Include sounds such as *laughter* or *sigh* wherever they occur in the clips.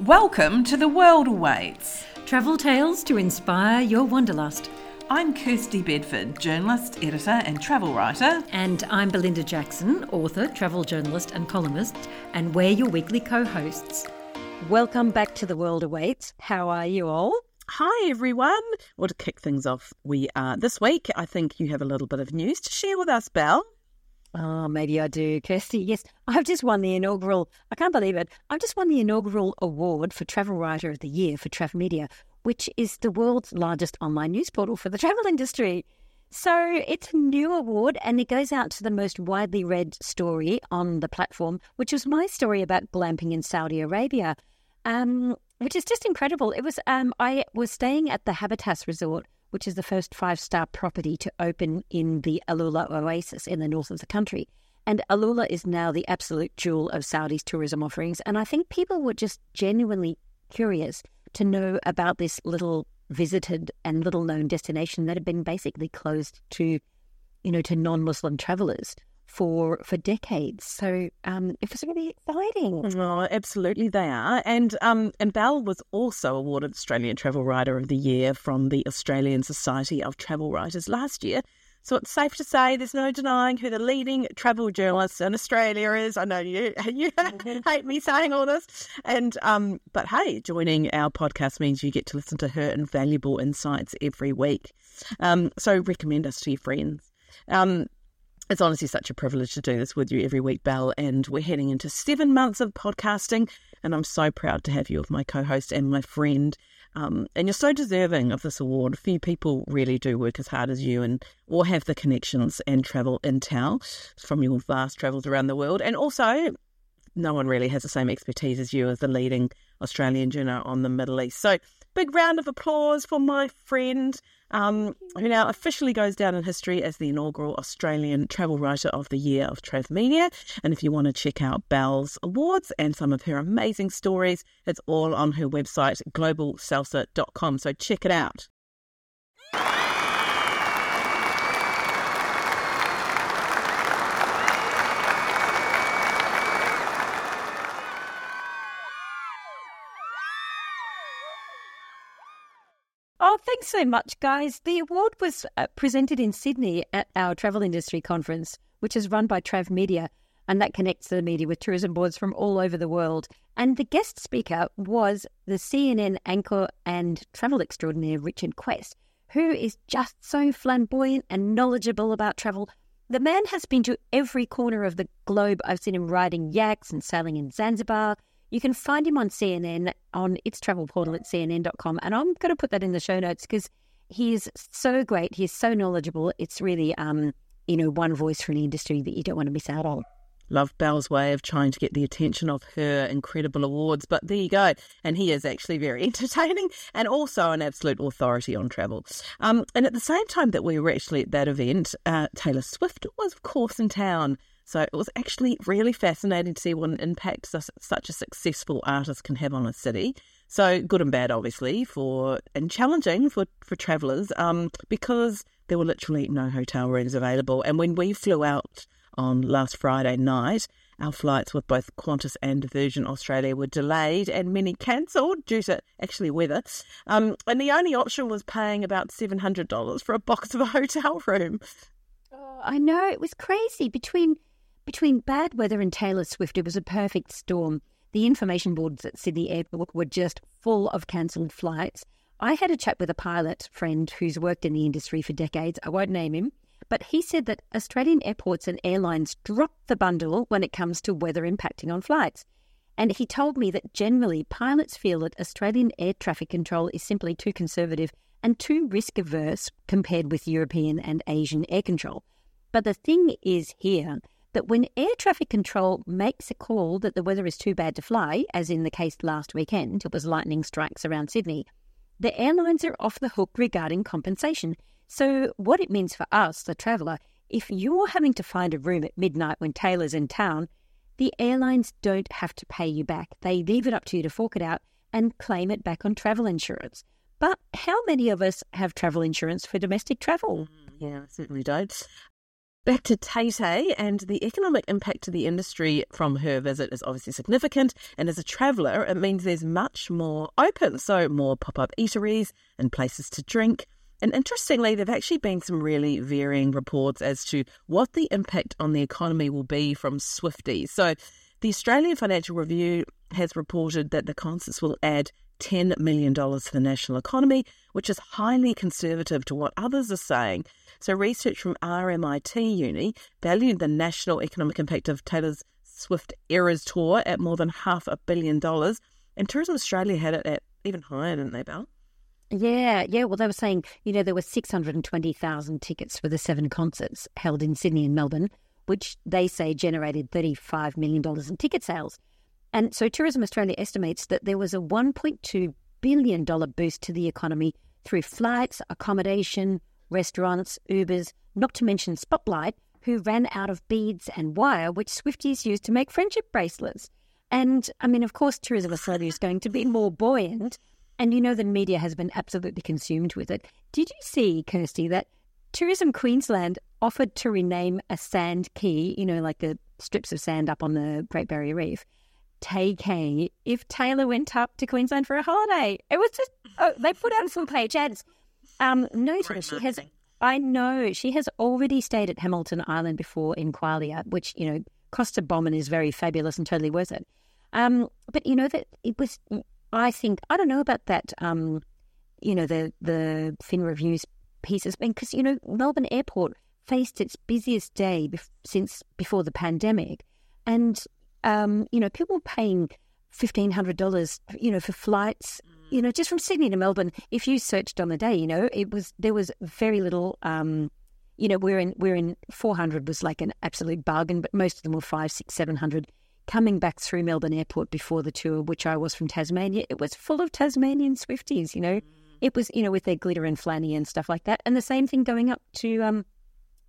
Welcome to The World Awaits. Travel tales to inspire your wanderlust. I'm Kirsty Bedford, journalist, editor, and travel writer. And I'm Belinda Jackson, author, travel journalist, and columnist, and we're your weekly co hosts. Welcome back to The World Awaits. How are you all? Hi everyone. Well, to kick things off, we are this week. I think you have a little bit of news to share with us, Belle. Oh, maybe I do, Kirsty. Yes, I've just won the inaugural, I can't believe it, I've just won the inaugural award for Travel Writer of the Year for TravMedia, which is the world's largest online news portal for the travel industry. So it's a new award and it goes out to the most widely read story on the platform, which was my story about glamping in Saudi Arabia, um, which is just incredible. It was um, I was staying at the Habitas Resort which is the first five star property to open in the Alula Oasis in the north of the country. And Alula is now the absolute jewel of Saudi's tourism offerings. And I think people were just genuinely curious to know about this little visited and little known destination that had been basically closed to, you know, to non Muslim travelers for for decades. So um, it was really exciting. Oh, absolutely, they are. And um, and Belle was also awarded Australian Travel Writer of the Year from the Australian Society of Travel Writers last year. So it's safe to say there's no denying who the leading travel journalist in Australia is. I know you *laughs* you mm-hmm. hate me saying all this, and um, but hey, joining our podcast means you get to listen to her invaluable insights every week. Um, so recommend us to your friends. Um, it's honestly such a privilege to do this with you every week, Belle, and we're heading into seven months of podcasting, and I'm so proud to have you as my co-host and my friend. Um, and you're so deserving of this award. Few people really do work as hard as you, and or have the connections and travel intel from your vast travels around the world. And also, no one really has the same expertise as you as the leading Australian journal on the Middle East. So, big round of applause for my friend um, who now officially goes down in history as the inaugural Australian Travel Writer of the Year of TravMedia. And if you want to check out Belle's awards and some of her amazing stories, it's all on her website, globalsalsa.com. So check it out. Oh, thanks so much, guys. The award was uh, presented in Sydney at our travel industry conference, which is run by TravMedia, and that connects the media with tourism boards from all over the world. And the guest speaker was the CNN anchor and travel extraordinaire Richard Quest, who is just so flamboyant and knowledgeable about travel. The man has been to every corner of the globe. I've seen him riding yaks and sailing in Zanzibar. You can find him on CNN on its travel portal at cnn.com. And I'm going to put that in the show notes because he's so great. He's so knowledgeable. It's really, um, you know, one voice for an industry that you don't want to miss out on. Love Belle's way of trying to get the attention of her incredible awards, but there you go. And he is actually very *laughs* entertaining and also an absolute authority on travel. Um, and at the same time that we were actually at that event, uh, Taylor Swift was, of course, in town. So it was actually really fascinating to see what an impact such a successful artist can have on a city. So good and bad, obviously, for and challenging for for travellers, um, because there were literally no hotel rooms available. And when we flew out on last Friday night, our flights with both Qantas and Virgin Australia were delayed and many cancelled due to actually weather. Um, and the only option was paying about seven hundred dollars for a box of a hotel room. Oh, I know it was crazy between between bad weather and Taylor Swift, it was a perfect storm. The information boards at Sydney Airport were just full of cancelled flights. I had a chat with a pilot friend who's worked in the industry for decades. I won't name him, but he said that Australian airports and airlines drop the bundle when it comes to weather impacting on flights. And he told me that generally pilots feel that Australian air traffic control is simply too conservative and too risk averse compared with European and Asian air control. But the thing is here that when air traffic control makes a call that the weather is too bad to fly, as in the case last weekend, it was lightning strikes around Sydney, the airlines are off the hook regarding compensation. So, what it means for us, the traveller, if you're having to find a room at midnight when Taylor's in town, the airlines don't have to pay you back. They leave it up to you to fork it out and claim it back on travel insurance. But how many of us have travel insurance for domestic travel? Mm, yeah, certainly don't. Back to Tay eh? and the economic impact to the industry from her visit is obviously significant. And as a traveller, it means there's much more open, so more pop up eateries and places to drink. And interestingly, there have actually been some really varying reports as to what the impact on the economy will be from Swifties. So, the Australian Financial Review has reported that the concerts will add $10 million for the national economy, which is highly conservative to what others are saying. So, research from RMIT Uni valued the national economic impact of Taylor's Swift Eras tour at more than half a billion dollars. And Tourism Australia had it at even higher, didn't they, Belle? Yeah, yeah. Well, they were saying, you know, there were 620,000 tickets for the seven concerts held in Sydney and Melbourne, which they say generated $35 million in ticket sales. And so Tourism Australia estimates that there was a $1.2 billion boost to the economy through flights, accommodation, restaurants, Ubers, not to mention Spotlight, who ran out of beads and wire, which Swifties used to make friendship bracelets. And I mean, of course, Tourism Australia is going to be more buoyant. And you know, the media has been absolutely consumed with it. Did you see, Kirsty, that Tourism Queensland offered to rename a sand key, you know, like the strips of sand up on the Great Barrier Reef, Tay K if Taylor went up to Queensland for a holiday. It was just, oh, they put out some page ads. Um, notice she has. I know she has already stayed at Hamilton Island before in Qualia, which you know Costa Bombin is very fabulous and totally worth it. Um, but you know that it was. I think I don't know about that. Um, you know the the Fin reviews pieces because you know Melbourne Airport faced its busiest day bef- since before the pandemic, and um, you know people paying fifteen hundred dollars, you know, for flights you know, just from Sydney to Melbourne, if you searched on the day, you know, it was there was very little. Um, you know, we're in we're in four hundred was like an absolute bargain, but most of them were five, six, seven hundred. Coming back through Melbourne Airport before the tour, which I was from Tasmania, it was full of Tasmanian Swifties. You know, it was you know with their glitter and flanny and stuff like that, and the same thing going up to um,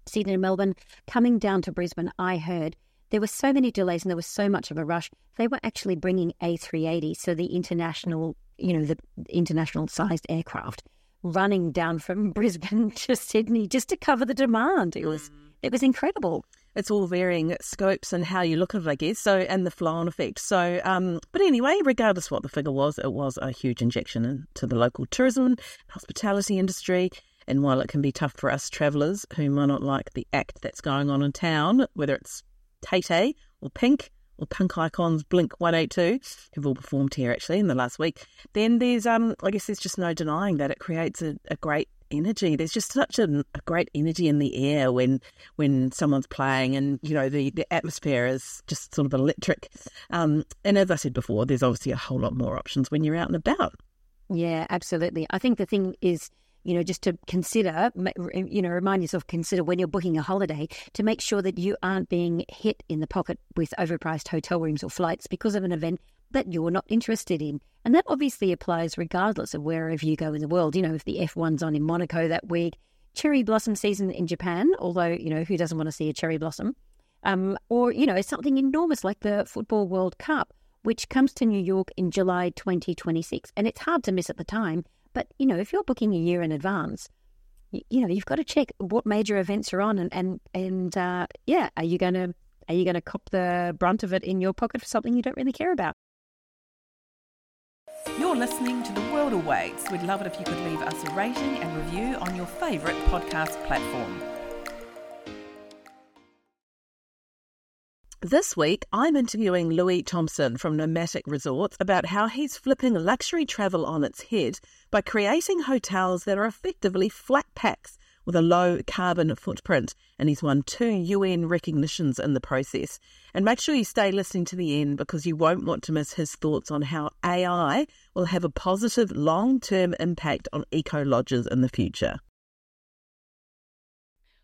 Sydney and Melbourne, coming down to Brisbane. I heard there were so many delays and there was so much of a rush. They were actually bringing A380, so the international you know, the international sized aircraft running down from *laughs* Brisbane to Sydney just to cover the demand. It was mm. it was incredible. It's all varying scopes and how you look at it, I guess. So and the flow-on effect. So, um, but anyway, regardless what the figure was, it was a huge injection into the local tourism and hospitality industry. And while it can be tough for us travellers who might not like the act that's going on in town, whether it's Tay or Pink, or punk icons Blink 182, who've all performed here actually in the last week, then there's, um, I guess there's just no denying that it creates a, a great energy. There's just such a, a, great energy in the air when when someone's playing, and you know the, the atmosphere is just sort of electric. Um, and as I said before, there's obviously a whole lot more options when you're out and about. Yeah, absolutely. I think the thing is you know, just to consider, you know, remind yourself, consider when you're booking a holiday to make sure that you aren't being hit in the pocket with overpriced hotel rooms or flights because of an event that you're not interested in. And that obviously applies regardless of wherever you go in the world. You know, if the F1's on in Monaco that week, cherry blossom season in Japan, although, you know, who doesn't want to see a cherry blossom? Um, or, you know, something enormous like the Football World Cup, which comes to New York in July 2026. And it's hard to miss at the time but, you know, if you're booking a year in advance, you, you know, you've got to check what major events are on and, and, and uh, yeah, are you going to, are you going to cop the brunt of it in your pocket for something you don't really care about? You're listening to The World Awaits. We'd love it if you could leave us a rating and review on your favourite podcast platform. This week, I'm interviewing Louis Thompson from Nomadic Resorts about how he's flipping luxury travel on its head by creating hotels that are effectively flat packs with a low carbon footprint. And he's won two UN recognitions in the process. And make sure you stay listening to the end because you won't want to miss his thoughts on how AI will have a positive long term impact on eco lodges in the future.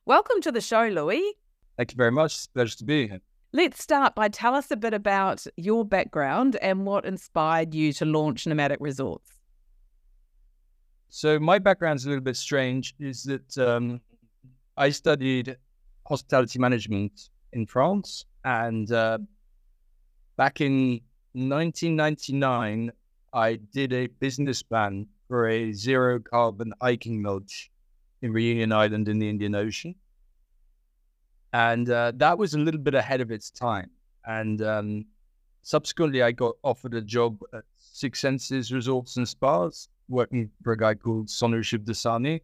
Welcome to the show, Louis. Thank you very much. It's a pleasure to be here. Let's start by tell us a bit about your background and what inspired you to launch Nomadic Resorts. So my background is a little bit strange. Is that um, I studied hospitality management in France, and uh, back in 1999, I did a business plan for a zero carbon hiking lodge in Reunion Island in the Indian Ocean. And uh, that was a little bit ahead of its time. And um, subsequently, I got offered a job at Six Senses Resorts and Spas, working for a guy called Sonu Shivdasani.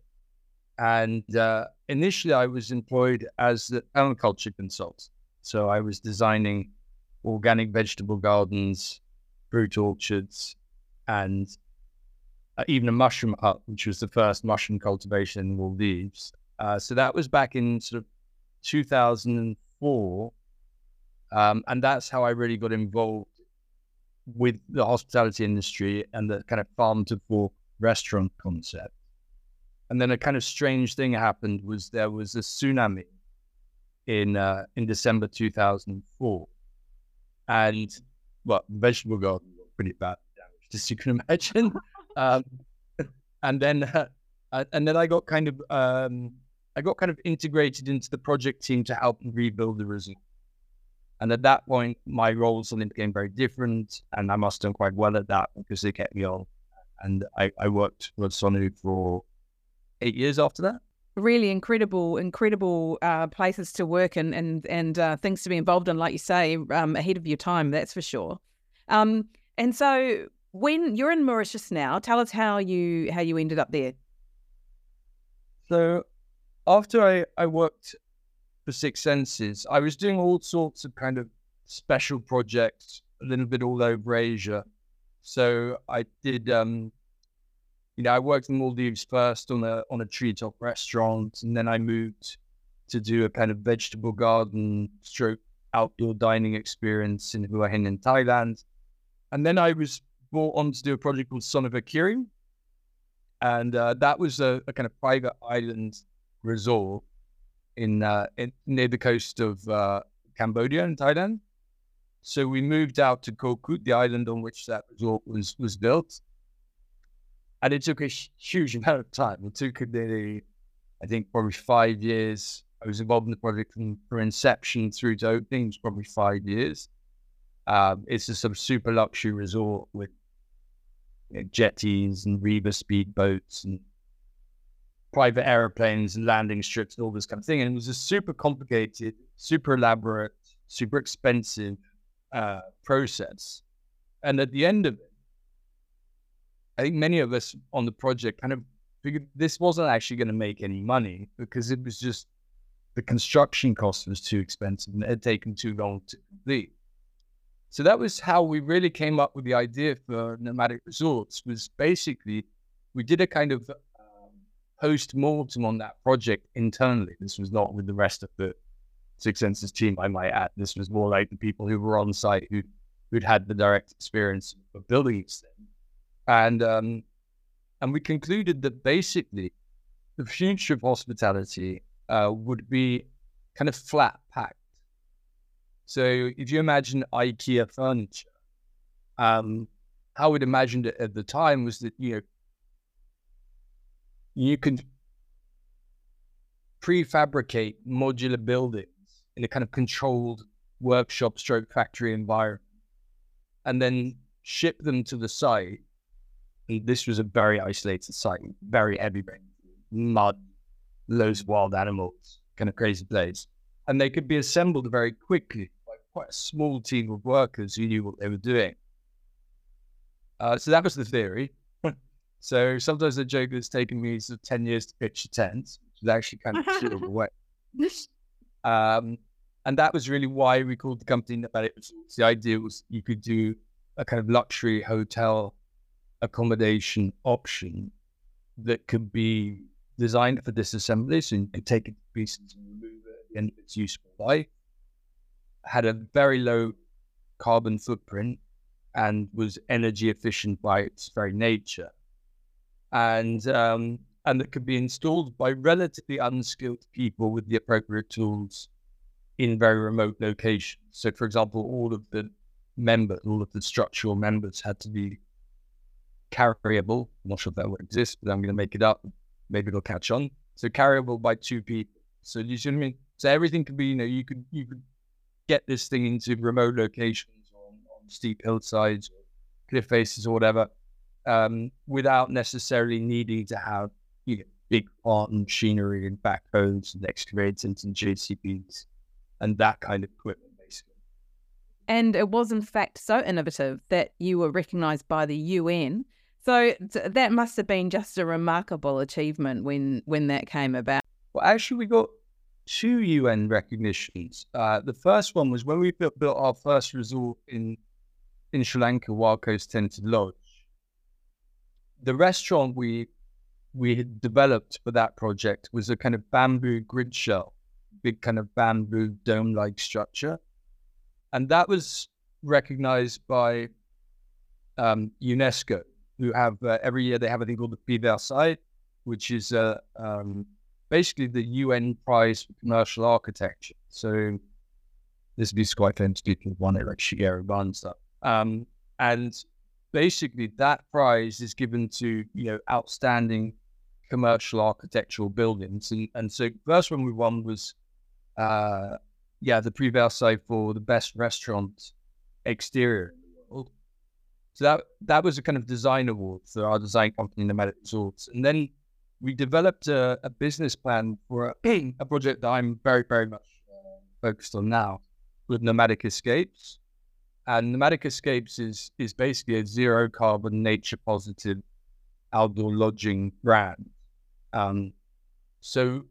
And uh, initially, I was employed as the permaculture consultant. So I was designing organic vegetable gardens, fruit orchards, and uh, even a mushroom hut, which was the first mushroom cultivation in the Maldives. Uh, so that was back in sort of 2004. Um, and that's how I really got involved with the hospitality industry and the kind of farm to fork restaurant concept. And then a kind of strange thing happened was there was a tsunami in uh, in December 2004, and well, vegetable garden got pretty bad damage, as you can *laughs* imagine. um, and then *laughs* uh, and then I got kind of um, I got kind of integrated into the project team to help rebuild the resort. And at that point, my role suddenly became very different, and I must have done quite well at that because they kept me on. And I, I worked with Sonu for eight years after that. Really incredible, incredible uh, places to work and and and uh, things to be involved in, like you say, um, ahead of your time. That's for sure. Um, and so, when you're in Mauritius now, tell us how you how you ended up there. So, after I I worked for Six Senses, I was doing all sorts of kind of special projects, a little bit all over Asia. So I did um, you know, I worked in Maldives first on a on a treetop restaurant, and then I moved to do a kind of vegetable garden stroke outdoor dining experience in Hua Hin in Thailand. And then I was brought on to do a project called Soneva Kiri. And uh, that was a, a, kind of private island resort in, uh, in near the coast of uh, Cambodia and Thailand. So we moved out to Koh Kood, the island on which that resort was was built and it took a huge amount of time. It took nearly, I think, probably five years. I was involved in the project from, from inception through to opening. It was probably five years. Um, it's a sort of super luxury resort with you know, jetties and Riva speedboats and private aeroplanes and landing strips and all this kind of thing. And it was a super complicated, super elaborate, super expensive uh, process. And at the end of it, I think many of us on the project kind of figured this wasn't actually going to make any money because it was just the construction cost was too expensive and it had taken too long to complete. So that was how we really came up with the idea for nomadic resorts. Was basically we did a kind of post mortem on that project internally. This was not with the rest of the Six Senses team, I might add. This was more like the people who were on site who who'd had the direct experience of building these things and um, and we concluded that basically the future of hospitality uh, would be kind of flat packed. So if you imagine IKEA furniture, um, how we'd imagined it at the time was that you know you could prefabricate modular buildings in a kind of controlled workshop stroke factory environment and then ship them to the site this was a very isolated site, very heavy rain, mud, loads of wild animals, kind of crazy place. And they could be assembled very quickly by quite a small team of workers who knew what they were doing. Uh, so that was the theory. So sometimes the joke has taken me sort of 10 years to pitch a tent, which is actually kind of a way. *laughs* Um, and that was really why we called the company Nomadic Resorts. The idea was you could do a kind of luxury hotel accommodation option that could be designed for disassembly, so you could take it to pieces and remove it at the end of its useful life. Had a very low carbon footprint and was energy efficient by its very nature, and um, and that could be installed by relatively unskilled people with the appropriate tools in very remote locations. So, for example, all of the members, all of the structural members had to be carryable. I'm not sure if that would exist, but I'm going to make it up. Maybe it'll catch on. So carryable by two people. So you see what I mean? So everything could be, you know, you could you could get this thing into remote locations on, on steep hillsides cliff faces or whatever, um, without necessarily needing to have you know, big plant machinery and backhoes and excavators and JCBs and that kind of equipment, basically. And it was, in fact, so innovative that you were recognised by the UN. So that must have been just a remarkable achievement when when that came about. Well, actually, we got two UN recognitions. Uh, the first one was when we built, built our first resort in in Sri Lanka, Wild Coast Tented Lodge. The restaurant we we had developed for that project was a kind of bamboo grid shell, big kind of bamboo dome-like structure, and that was recognized by um, UNESCO, who have uh, every year they have a thing called the Prix Versailles, which is uh, um, basically the UN Prize for Commercial Architecture. So this is quite famous people won it, like Shigeru Ban stuff. Um, and basically, that prize is given to you know outstanding commercial architectural buildings. And and so first one we won was, uh, yeah, the Prix Versailles for the best restaurant exterior. So that that was a kind of design award for our design company, Nomadic Resorts. And then we developed a, a business plan for a, *clears throat* a, project that I'm very, very much focused on now with Nomadic Escapes. And Nomadic Escapes is is basically a zero carbon, nature positive outdoor lodging brand. Um, so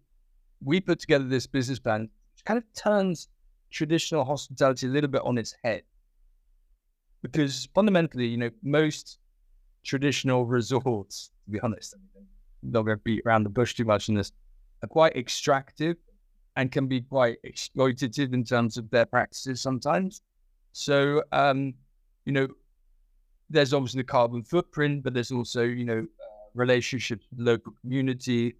we put together this business plan, which kind of turns traditional hospitality a little bit on its head. Because fundamentally, you know, most traditional resorts, to be honest, not going to beat around the bush too much in this, are quite extractive and can be quite exploitative in terms of their practices sometimes. So, um, you know, there's obviously the carbon footprint, but there's also, you know, relationships with local community,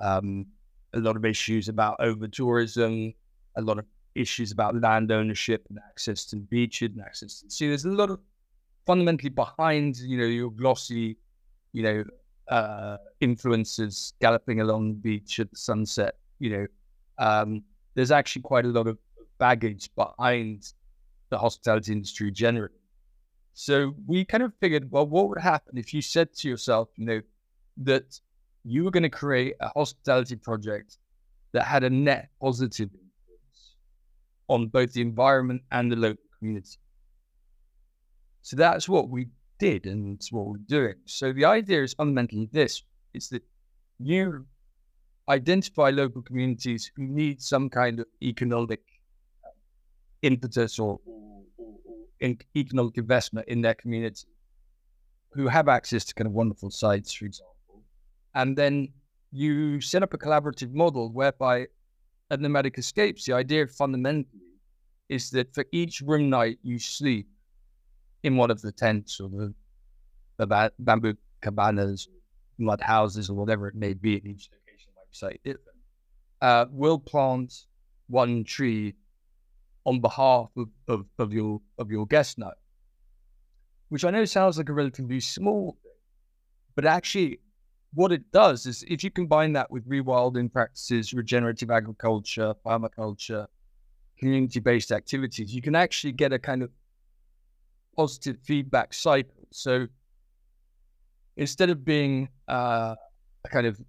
um, a lot of issues about over tourism, a lot of issues about land ownership and access to beaches and access to sea. There's a lot of fundamentally behind, you know, your glossy, you know, uh, influencers galloping along the beach at the sunset. You know, um, there's actually quite a lot of baggage behind the hospitality industry generally. So we kind of figured, well, what would happen if you said to yourself, you know, that you were going to create a hospitality project that had a net positive influence on both the environment and the local community. So that's what we did and it's what we're doing. So the idea is fundamentally this it's that you identify local communities who need some kind of economic impetus or, economic investment in their community, who have access to kind of wonderful sites, for example. And then you set up a collaborative model whereby at Nomadic Escapes, the idea fundamentally is that for each room night you sleep, in one of the tents or the, the bamboo cabanas, mud houses, or whatever it may be in each location different, uh, will plant one tree on behalf of, of, of your of your guest night. Which I know sounds like a relatively small thing, but actually what it does is if you combine that with rewilding practices, regenerative agriculture, permaculture, community-based activities, you can actually get a kind of positive feedback cycle. So instead of being uh, a kind of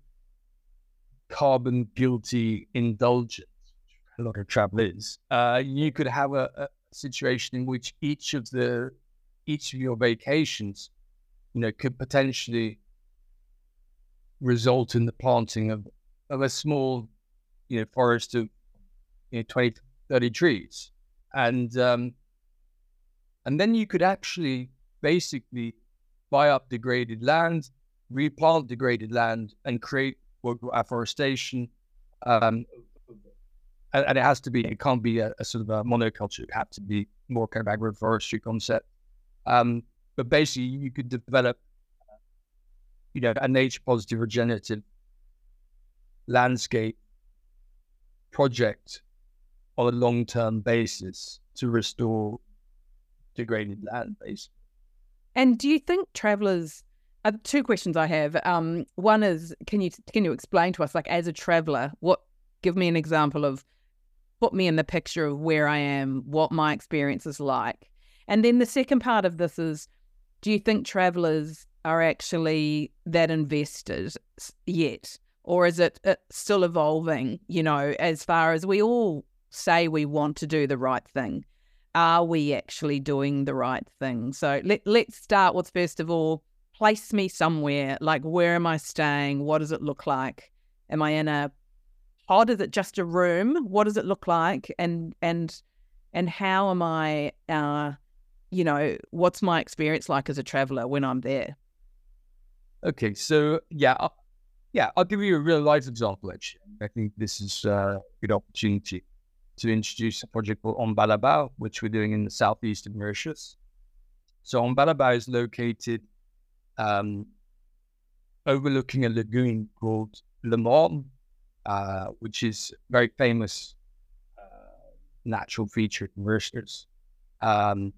carbon guilty indulgence, a lot of travel is, uh, you could have a, a, situation in which each of the each of your vacations, you know, could potentially result in the planting of, of a small, you know, forest of you know 20, 30 trees. And um, and then you could actually basically buy up degraded land, replant degraded land, and create what, afforestation. Um, and, and, it has to be, it can't be a, a, sort of a monoculture. It has to be more kind of agroforestry concept. Um, but basically, you could develop, you know, a nature positive regenerative landscape project on a long term basis to restore degraded land, basically. And do you think travelers? Uh, two questions I have. Um, one is, can you can you explain to us, like as a traveler, what? Give me an example of, put me in the picture of where I am, what my experience is like, and then the second part of this is, do you think travelers are actually that invested yet, or is it, it still evolving? You know, as far as we all say we want to do the right thing, are we actually doing the right thing? So let, let's start with first of all, place me somewhere. Like, where am I staying? What does it look like? Am I in a pod? Is it just a room? What does it look like? And and and how am I? Uh, you know, what's my experience like as a traveler when I'm there? Okay, so yeah, I'll, yeah, I'll give you a real life example. Actually, I think this is a good opportunity to introduce a project called Ombalaba, which we're doing in the southeast of Mauritius. So Ombalaba is located um, overlooking a lagoon called Le Morne, uh, which is very famous uh, natural feature in Mauritius. Um,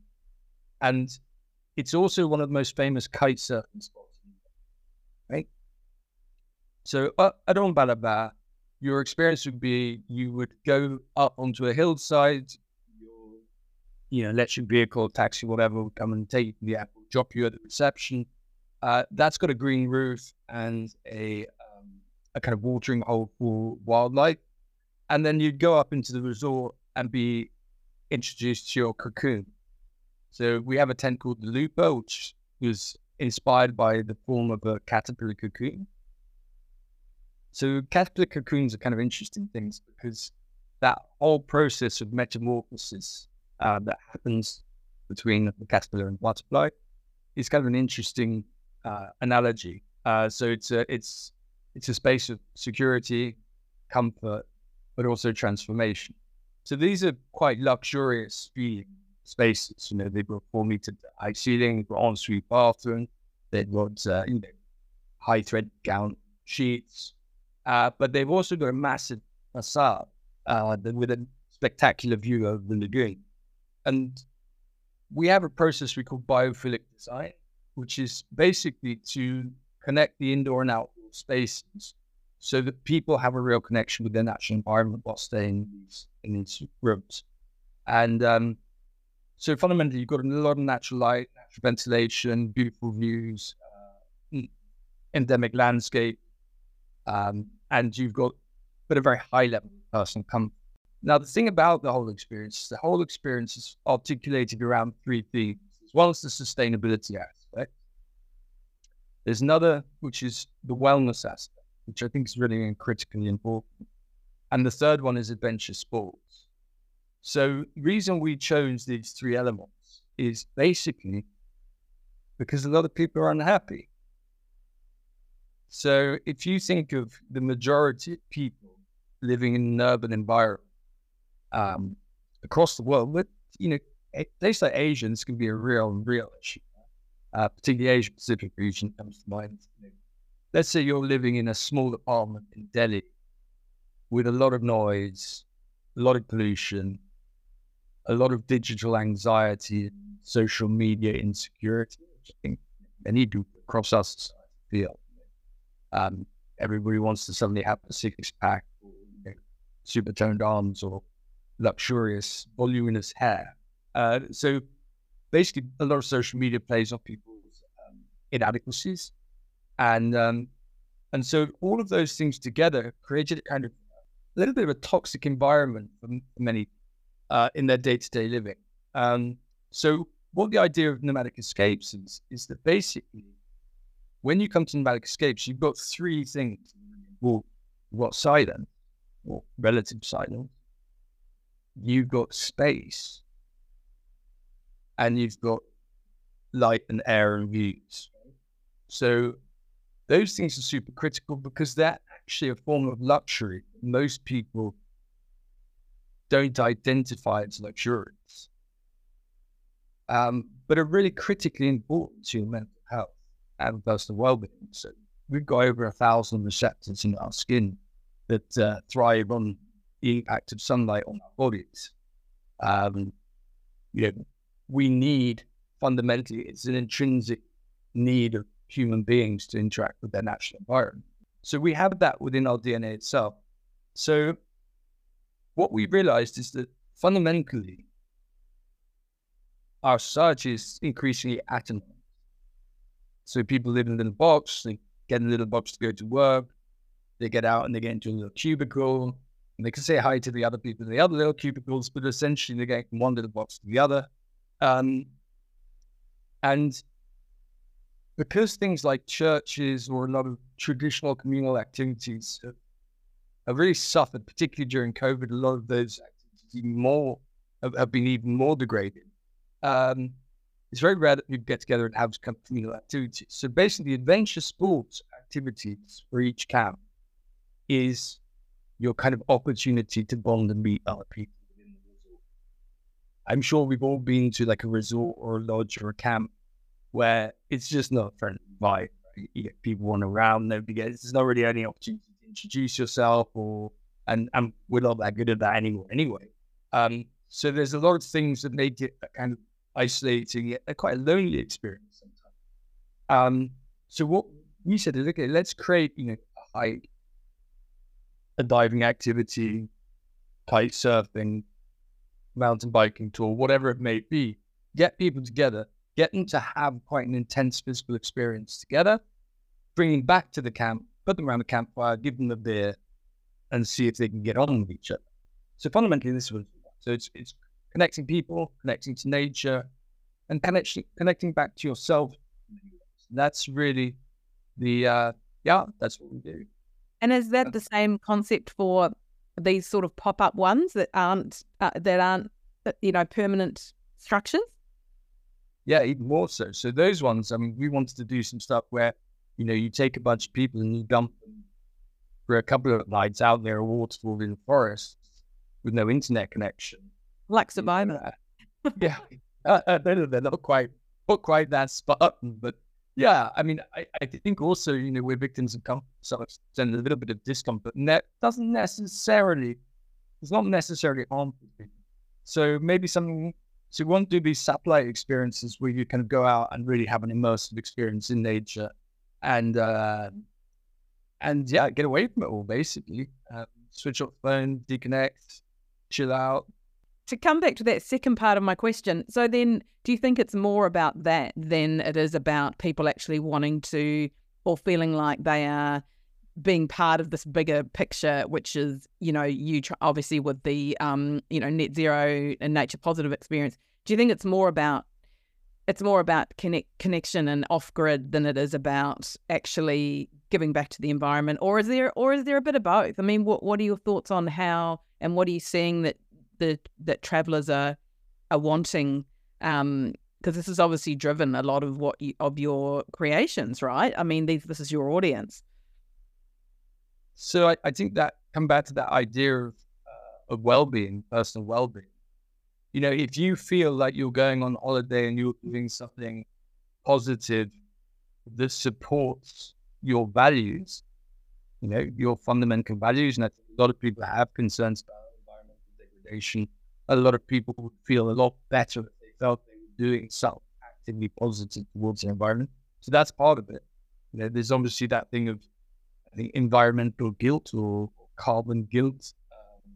and it's also one of the most famous kite surfing spots, right? So uh, at Ombalaba, your experience would be you would go up onto a hillside, your, you know, electric vehicle, taxi, whatever, would come and take the airport, drop you at the reception. Uh, that's got a green roof and a a kind of watering hole for wildlife, and then you'd go up into the resort and be introduced to your cocoon. So we have a tent called the Lupa, which was inspired by the form of a caterpillar cocoon. So caterpillar cocoons are kind of interesting things because that whole process of metamorphosis uh, that happens between the caterpillar and butterfly is kind of an interesting uh, analogy. Uh, so it's a it's it's a space of security, comfort, but also transformation. So these are quite luxurious feeling spaces. You know, they've got four meter high ceiling, got ensuite bathroom, they've got uh, you know high thread count sheets, uh, but they've also got a massive facade uh, with a spectacular view of the lagoon. And we have a process we call biophilic design, which is basically to connect the indoor and outdoor spaces so that people have a real connection with their natural environment while staying in these, in these rooms. And um, so fundamentally, you've got a lot of natural light, natural ventilation, beautiful views, uh, endemic landscape, um, and you've got but a very high level personal comfort. Now, the thing about the whole experience the whole experience is articulated around three themes. as well as the sustainability aspect. There's another, which is the wellness aspect, which I think is really critically important. And the third one is adventure sports. So the reason we chose these three elements is basically because a lot of people are unhappy. So if you think of the majority of people living in an urban environment um, across the world, but you know, they say Asians can be a real, real issue. Uh, particularly Asia Pacific region comes to mind. let's say you're living in a small apartment in Delhi with a lot of noise, a lot of pollution, a lot of digital anxiety, social media insecurity, which I think many do across our society feel. Um, everybody wants to suddenly have a six pack, you know, super toned arms, or luxurious, voluminous hair. Uh, so basically, a lot of social media plays on people's um, inadequacies, and um, and so all of those things together created a kind of a little bit of a toxic environment for many uh, in their day to day living. Um, so what the idea of nomadic escapes is is that basically when you come to nomadic escapes, you've got three things. Well, you've got silence or relative silence. You've got space, and you've got light and air and views. So those things are super critical because they're actually a form of luxury. Most people don't identify as luxurious, um, but are really critically important to your mental health and personal well-being. So we've got over a thousand receptors in our skin that uh, thrive on the impact of sunlight on our bodies. Um, you know, we need fundamentally it's an intrinsic need of human beings to interact with their natural environment. So we have that within our DNA itself. So what we realized is that fundamentally our society is increasingly atomized. So people live in a little box, they get in a little box to go to work, they get out and they get into a little cubicle, And they can say hi to the other people in the other little cubicles, but essentially they're going from one little box to the other. Um, and because things like churches or a lot of traditional communal activities have, really suffered, particularly during COVID, a lot of those activities more have, been even more degraded. Um, it's very rare that people get together and have communal activities. So basically, adventure sports activities for each camp is your kind of opportunity to bond and meet other people. I'm sure we've all been to like a resort or a lodge or a camp where it's just not a friendly vibe. Right? People on around, nobody gets, there's not really any opportunity to introduce yourself or, and, and we're not that good at that anymore anyway. Um, so there's a lot of things that make it kind of isolating, yet quite a lonely experience sometimes. Um, so what we said is, okay, let's create, you know, a hike, a diving activity, kite surfing, mountain biking tour, whatever it may be. Get people together, get them to have quite an intense physical experience together, bring them back to the camp, put them around the campfire, give them a beer, and see if they can get on with each other. So fundamentally, this was so it's it's connecting people, connecting to nature, and connecting connecting back to yourself. That's really the uh, yeah, that's what we do. And is that the same concept for these sort of pop up ones that aren't uh, that aren't uh, you know permanent structures? Yeah, even more so. So those ones, I mean, we wanted to do some stuff where you know you take a bunch of people and you dump them for a couple of nights out there, a waterfall in the forest with no internet connection. Like Survivor. yeah, *laughs* uh, uh, they're, not quite not quite that spot, but yeah, I mean, I, I think also, you know, we're victims of comfort, some extent, a little bit of discomfort, and that doesn't necessarily, it's not necessarily harmful. So maybe something, so you want to do these satellite experiences where you kind of go out and really have an immersive experience in nature and, uh, and yeah, get away from it all, basically. Uh, switch off the phone, deconnect, chill out, to come back to that second part of my question, so then do you think it's more about that than it is about people actually wanting to or feeling like they are being part of this bigger picture, which is, you know, you tr- obviously with the, um, you know, net zero and nature positive experience. Do you think it's more about it's more about connect, connection and off grid than it is about actually giving back to the environment, or is there or is there a bit of both? I mean, what what are your thoughts on how and what are you seeing that the that travelers are are wanting um because this has obviously driven a lot of what you, of your creations right i mean these, this is your audience so I, I think that come back to that idea of, uh, of well-being personal well-being you know if you feel like you're going on holiday and you're doing something positive that supports your values you know your fundamental values and a lot of people have concerns about environmental degradation. a lot of people feel a lot better if they felt they were doing something actively positive towards the environment. So that's part of it. You know, there's obviously that thing of Think environmental guilt or carbon guilt. Um,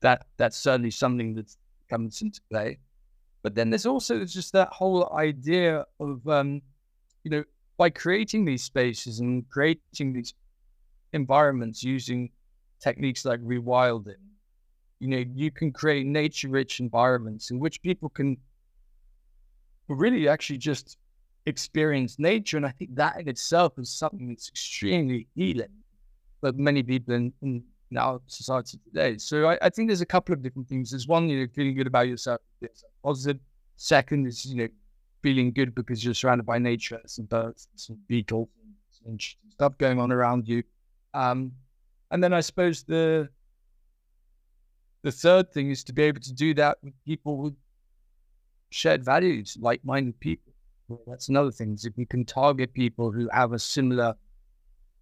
that that's certainly something that comes into play. But then there's also just that whole idea of um, you know by creating these spaces and creating these environments using techniques like rewilding you know, you can create nature rich environments in which people can really actually just experience nature. And I think that in itself is something that's extremely healing for many people in, in our society today. So I, I, think there's a couple of different things. There's one, you know, feeling good about yourself, positive. Second is, you know, feeling good because you're surrounded by nature, some birds, some beetles, interesting stuff going on around you. Um, and then I suppose the the third thing is to be able to do that with people with shared values, like minded people. That's another thing. Is if we can target people who have a similar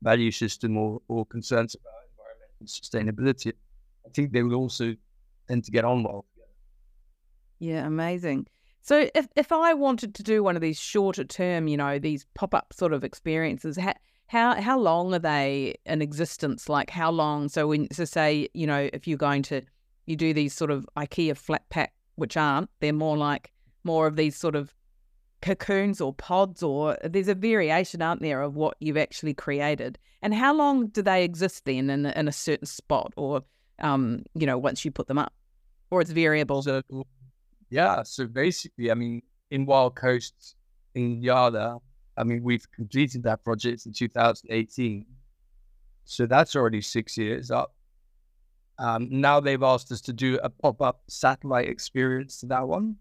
value system or, or concerns about environmental sustainability, I think they will also tend to get on well. Yeah, amazing. So if if I wanted to do one of these shorter term, you know, these pop up sort of experiences, how how how long are they in existence? Like how long? So when so say you know if you're going to you do these sort of IKEA flat pack, which aren't. They're more like more of these sort of cocoons or pods, or there's a variation, aren't there, of what you've actually created. And how long do they exist then in, in a certain spot? Or um, you know, once you put them up, or it's variable. So, yeah. So basically, I mean, in Wild Coast in Yala, I mean, we've completed that project in 2018. So that's already six years up. Um, now they've asked us to do a pop up satellite experience to that one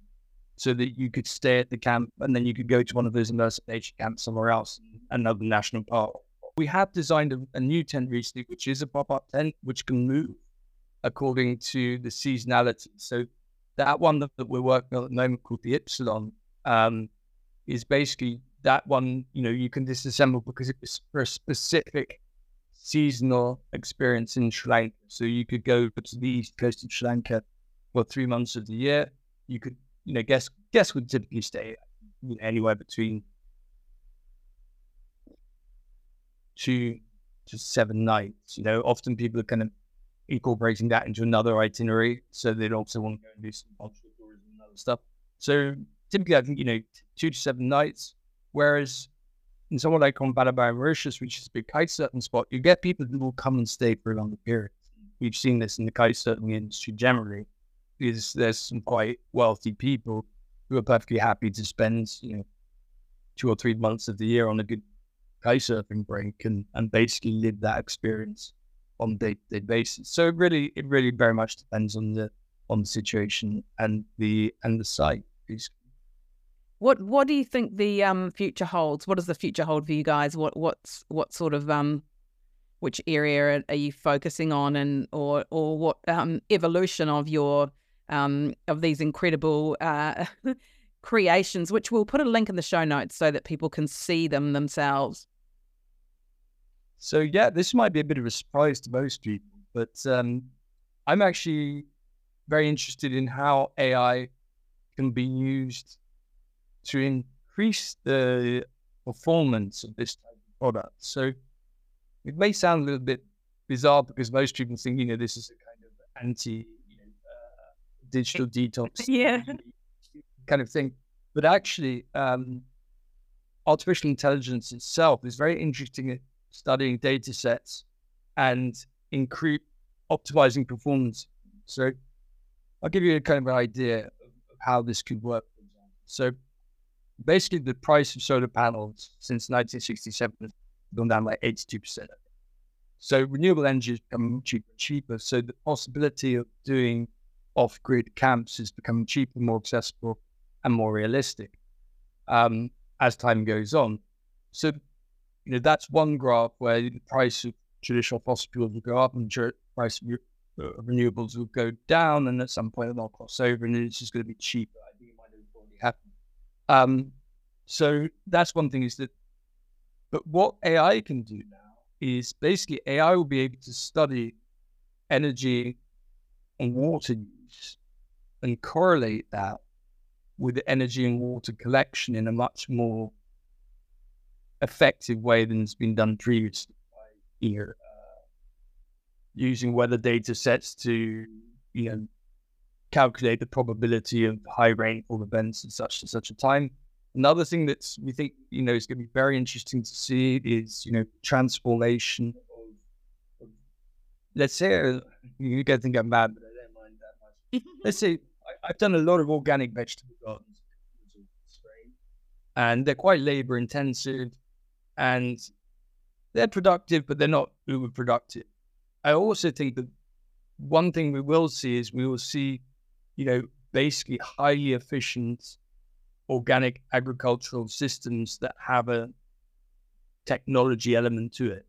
so that you could stay at the camp and then you could go to one of those immersive nature camps somewhere else, another national park. We have designed a, a new tent recently, which is a pop up tent, which can move according to the seasonality. So that one that, that we're working on at the moment called the Ipsilon um, is basically that one, you know, you can disassemble because it's for a specific seasonal experience in Sri Lanka. So you could go to the east coast of Sri Lanka for three months of the year. You could, you know, guests guess would typically stay you know, anywhere between two to seven nights. You know, often people are kind of incorporating that into another itinerary, so they'd also want to go and do some cultural tourism and other stuff. So typically, I think you know two to seven nights. Whereas in somewhere like on Balabai, Mauritius, which is a big kite surfing spot, you get people who will come and stay for a longer period. We've seen this in the kite surfing industry generally. Is there's some quite wealthy people who are perfectly happy to spend you know two or three months of the year on a good kite surfing break and, and basically live that experience on a day-to-day basis. So it really it really very much depends on the on the situation and the and the site. What What do you think the um, future holds? What does the future hold for you guys? What What's what sort of um, which area are you focusing on, and or or what um, evolution of your um, of these incredible uh, *laughs* creations? Which we'll put a link in the show notes so that people can see them themselves. So yeah, this might be a bit of a surprise to most people, but um, I'm actually very interested in how AI can be used to increase the performance of this type of product. So it may sound a little bit bizarre because most people think, you know, this is a kind of anti digital detox *laughs* yeah. kind of thing. But actually, um, artificial intelligence itself is very interesting at studying data sets and incre- optimizing performance. So I'll give you a kind of an idea of how this could work. So basically the price of solar panels since 1967 has gone down by 82%. So renewable energy is becoming cheaper cheaper. So the possibility of doing off-grid camps is becoming cheaper, more accessible, and more realistic um, as time goes on. So, you know, that's one graph where the price of traditional fossil fuels will go up and the price of renewables will go down, and at some point they'll cross over, and it's just going to be cheaper. I think it might have already happened. Um, so that's one thing is that, but what AI can do now is basically AI will be able to study energy and water and correlate that with the energy and water collection in a much more effective way than it's been done previously uh, using weather data sets to you know calculate the probability of high rainfall events at such and such a time. Another thing that's we think you know is going to be very interesting to see is you know transformation of, of let's say uh, you can think I'm mad, but I don't mind that much. *laughs* let's say I, have done a lot of organic vegetable gardens, and they're quite labor intensive, and they're productive, but they're not uber productive. I also think that one thing we will see is we will see, you know, basically highly efficient organic agricultural systems that have a technology element to it.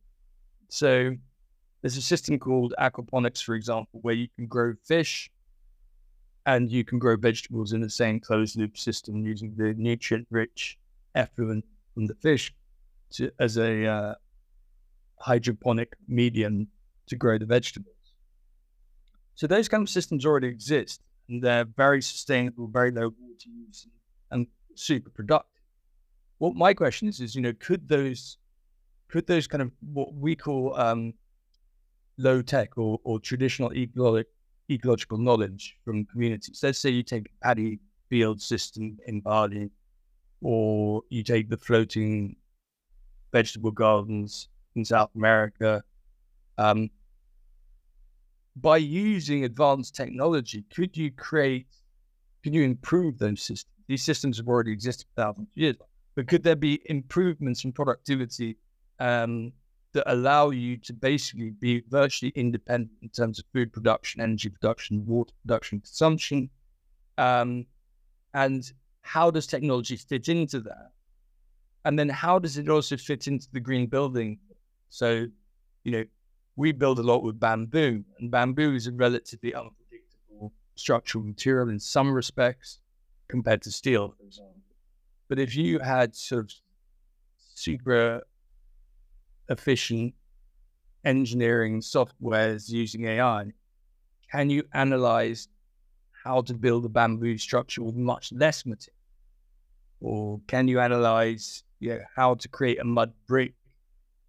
So there's a system called aquaponics, for example, where you can grow fish and you can grow vegetables in the same closed loop system using the nutrient rich effluent from the fish to, as a uh, hydroponic medium to grow the vegetables. So those kind of systems already exist and they're very sustainable, very low water use and super productive. What my question is, is you know, could those, could those kind of what we call um, low tech or, or traditional ecologic, ecological knowledge from communities? Let's say you take paddy field system in Bali, or you take the floating vegetable gardens in South America. Um, by using advanced technology, could you create, could you improve those systems? These systems have already existed for thousands of years, but could there be improvements in productivity um, that allow you to basically be virtually independent in terms of food production, energy production, water production, consumption? Um, and how does technology fit into that? And then how does it also fit into the green building? So, you know, we build a lot with bamboo, and bamboo is a relatively unpredictable structural material in some respects compared to steel, for example. But if you had sort of super efficient engineering softwares using AI, can you analyze how to build a bamboo structure with much less material? Or can you analyze you know, how to create a mud brick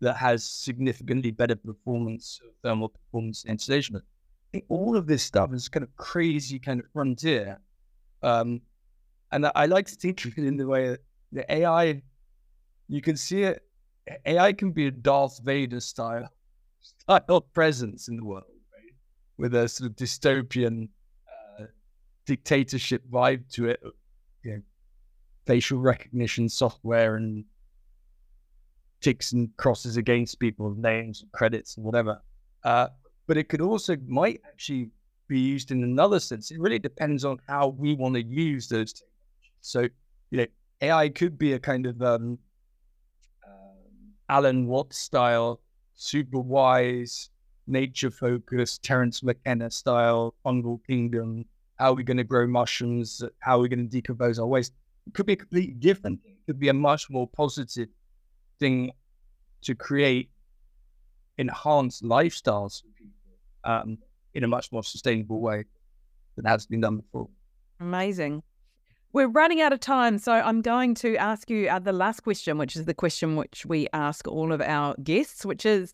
that has significantly better performance, thermal performance and insulation? All of this stuff is kind of crazy kind of frontier. Um, and I like to think of it in the way that the AI, you can see it, AI can be a Darth Vader style, style presence in the world, right? With a sort of dystopian uh, dictatorship vibe to it, you know, facial recognition software and ticks and crosses against people's names and credits and whatever. Uh, but it could also might actually be used in another sense. It really depends on how we want to use those technologies. So, you know, AI could be a kind of um, Alan Watts style, super wise, nature focused, Terence McKenna style, fungal kingdom. How are we going to grow mushrooms? How are we going to decompose our waste? It could be a completely different. It could be a much more positive thing to create enhanced lifestyles um, in a much more sustainable way than has been done before. Amazing. We're running out of time, so I'm going to ask you uh, the last question, which is the question which we ask all of our guests, which is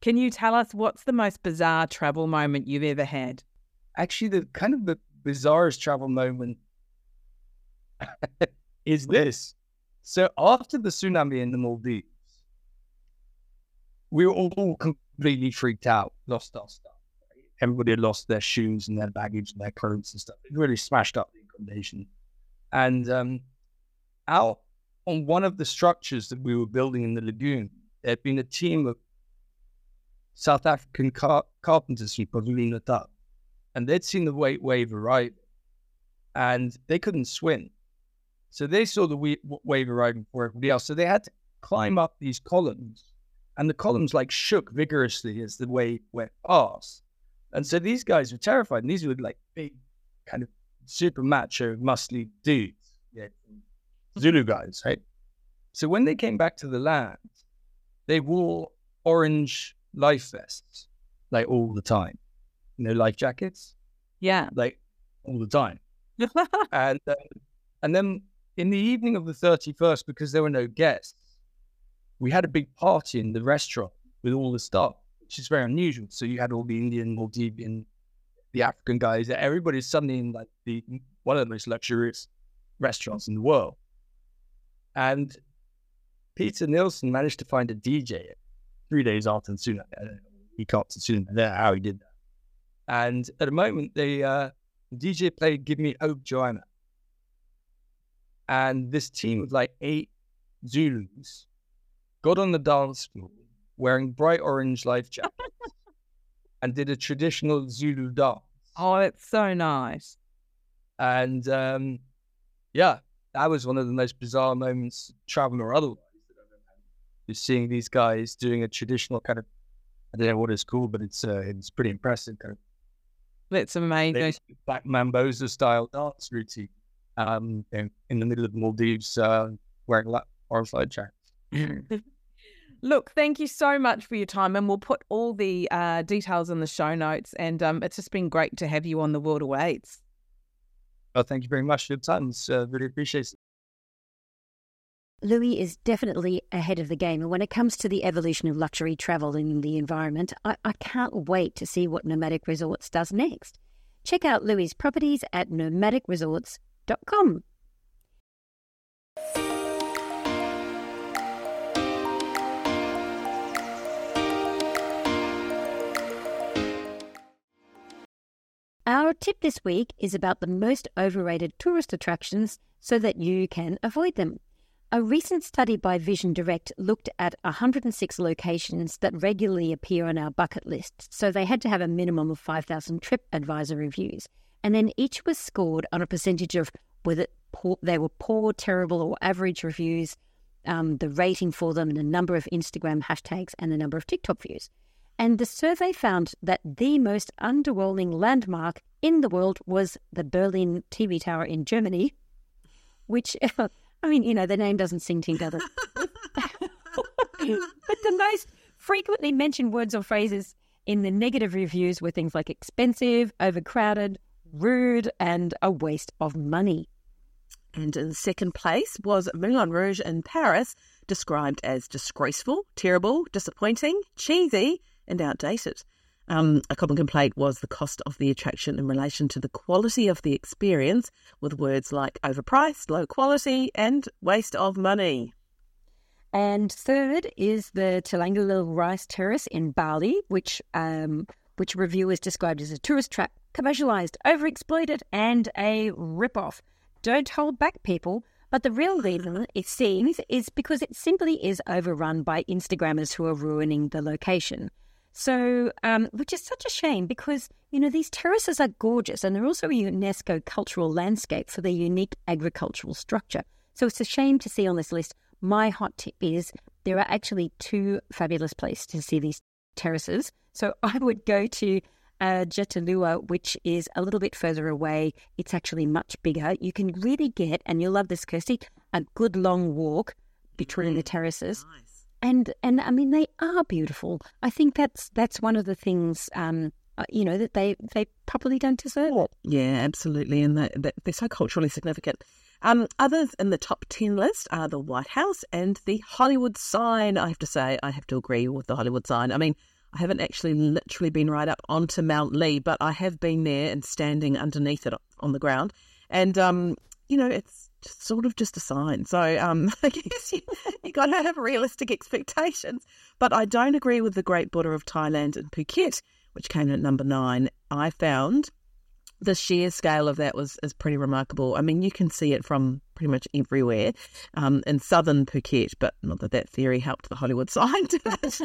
Can you tell us what's the most bizarre travel moment you've ever had? Actually, the kind of the bizarrest travel moment *laughs* is this. So after the tsunami in the Maldives, we were all completely freaked out, lost our stuff. Everybody had lost their shoes and their baggage and their clothes and stuff. It really smashed up the accommodation. And um, out on one of the structures that we were building in the lagoon, there had been a team of South African car- carpenters from KwaZulu Natal, and they'd seen the wave, wave arrive, and they couldn't swim. So they saw the wave arriving before everybody else. So they had to climb up these columns, and the columns like shook vigorously as the wave went past. And so these guys were terrified, and these were like big, kind of super macho, muscly dudes, yeah, *laughs* Zulu guys, right? So when they came back to the land, they wore orange life vests like all the time, you know, life jackets, yeah, like all the time. *laughs* and uh, and then in the evening of the thirty first, because there were no guests, we had a big party in the restaurant with all the staff, which is very unusual. So you had all the Indian, Maldivian, the African guys, that everybody's suddenly in like the one of the most luxurious restaurants in the world. And Peter Nielsen managed to find a DJ three days after the tsunami. I don't know. He caught the know how he did that. And at a moment, the, uh, DJ played Give Me Hope Joanna. And this team of like eight Zulus got on the dance floor wearing bright orange life jackets and did a traditional Zulu dance. Oh, it's so nice. And um, yeah, that was one of the most bizarre moments, travel or otherwise, that I've ever had. Just seeing these guys doing a traditional kind of, I don't know what it's called, but it's uh, it's pretty impressive kind of. It's amazing. Black Mambazo style dance routine um, in, in the middle of the Maldives uh, wearing orange light jackets. *laughs* Look, thank you so much for your time, and we'll put all the uh, details in the show notes. And um, it's just been great to have you on the World Awaits. Well, thank you very much for your time. It's uh, really appreciated. Louis is definitely ahead of the game. And when it comes to the evolution of luxury travel in the environment, I, I can't wait to see what Nomadic Resorts does next. Check out Louis' properties at nomadicresorts.com. Our tip this week is about the most overrated tourist attractions so that you can avoid them. A recent study by Vision Direct looked at 106 locations that regularly appear on our bucket list, so they had to have a minimum of 5,000 TripAdvisor reviews. And then each was scored on a percentage of whether they were poor, terrible, or average reviews, um, the rating for them, the number of Instagram hashtags, and the number of TikTok views. And the survey found that the most underwhelming landmark in the world was the Berlin TV Tower in Germany, which, *laughs* I mean, you know, the name doesn't sing together. *laughs* but the most frequently mentioned words or phrases in the negative reviews were things like expensive, overcrowded, rude, and a waste of money. And in second place was Moulin Rouge in Paris, described as disgraceful, terrible, disappointing, cheesy, and outdated. Um, a common complaint was the cost of the attraction in relation to the quality of the experience, with words like overpriced, low quality, and waste of money. And third is the Tegallalang Rice Terrace in Bali, which um, which reviewers described as a tourist trap, commercialized, overexploited, and a ripoff. Don't hold back, people. But the real reason it seems is because it simply is overrun by Instagrammers who are ruining the location. So, um, which is such a shame because, you know, these terraces are gorgeous and they're also a UNESCO cultural landscape for their unique agricultural structure. So it's a shame to see on this list. My hot tip is there are actually two fabulous places to see these terraces. So *laughs* I would go to uh, Jatiluwih, which is a little bit further away. It's actually much bigger. You can really get, and you'll love this, Kirstie, a good long walk between the terraces. Nice. And and I mean they are beautiful. I think that's that's one of the things um, uh, you know that they they probably don't deserve it. Yeah, absolutely, and they, they- they're so culturally significant. Um, others in the top ten list are the White House and the Hollywood sign. I have to say, I have to agree with the Hollywood sign. I mean, I haven't actually literally been right up onto Mount Lee, but I have been there and standing underneath it on the ground, and um, you know, it's sort of just a sign. So um, *laughs* I guess you, you got to have realistic expectations. But I don't agree with the Great Buddha of Thailand and Phuket, which came in at number nine. I found the sheer scale of that was is pretty remarkable. I mean, you can see it from pretty much everywhere um, in southern Phuket, but not that that theory helped the Hollywood *laughs* sign. did it?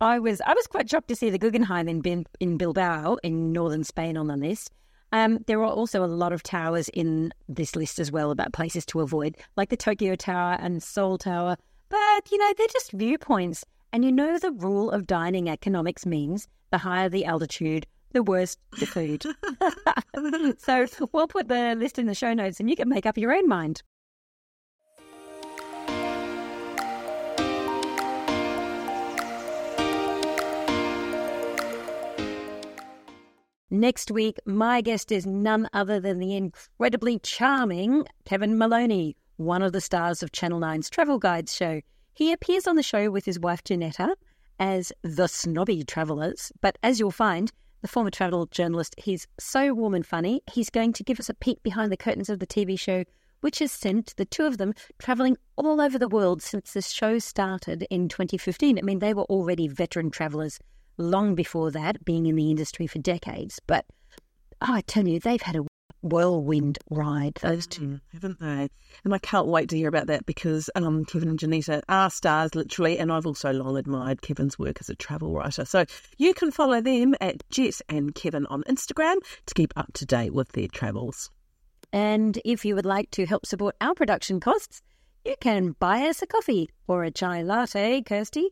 I was I was quite shocked to see the Guggenheim in in Bilbao in northern Spain on the list. Um, there are also a lot of towers in this list as well about places to avoid, like the Tokyo Tower and Seoul Tower. But you know they're just viewpoints, and you know the rule of dining economics means the higher the altitude, the worse the food. *laughs* *laughs* so we'll put the list in the show notes, and you can make up your own mind. Next week, my guest is none other than the incredibly charming Kevin Maloney, one of the stars of Channel 9's Travel Guides show. He appears on the show with his wife Janetta as the snobby travellers, but as you'll find, the former travel journalist, he's so warm and funny, he's going to give us a peek behind the curtains of the TV show, which has sent the two of them travelling all over the world since the show started in 2015. I mean, they were already veteran travellers long before that, being in the industry for decades. But oh, I tell you, they've had a whirlwind ride, those two. Haven't they? And I can't wait to hear about that because um, Kevin and Janita are stars, literally, and I've also long admired Kevin's work as a travel writer. So you can follow them at Jet and Kevin on Instagram to keep up to date with their travels. And if you would like to help support our production costs, you can buy us a coffee or a chai latte, Kirstie,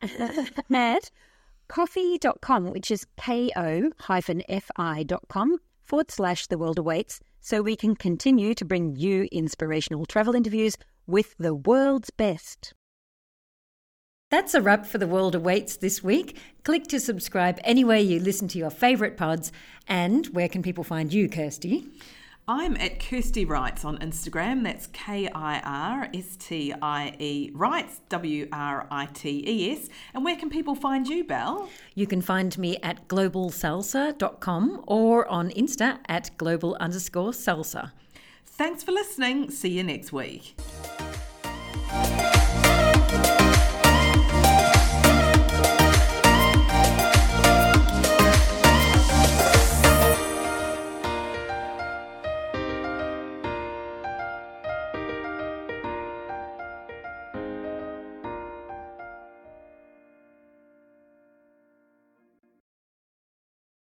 *laughs* *laughs* at coffee.com, which is ko-fi.com forward slash the world awaits, so we can continue to bring you inspirational travel interviews with the world's best. That's a wrap for The World Awaits this week. Click to subscribe anywhere you listen to your favourite pods. And where can people find you, Kirstie? I'm at Kirstie Writes on Instagram. That's K I R S T I E Writes, W R I T E S. And where can people find you, Belle? You can find me at globalsalsa.com or on Insta at global underscore salsa. Thanks for listening. See you next week.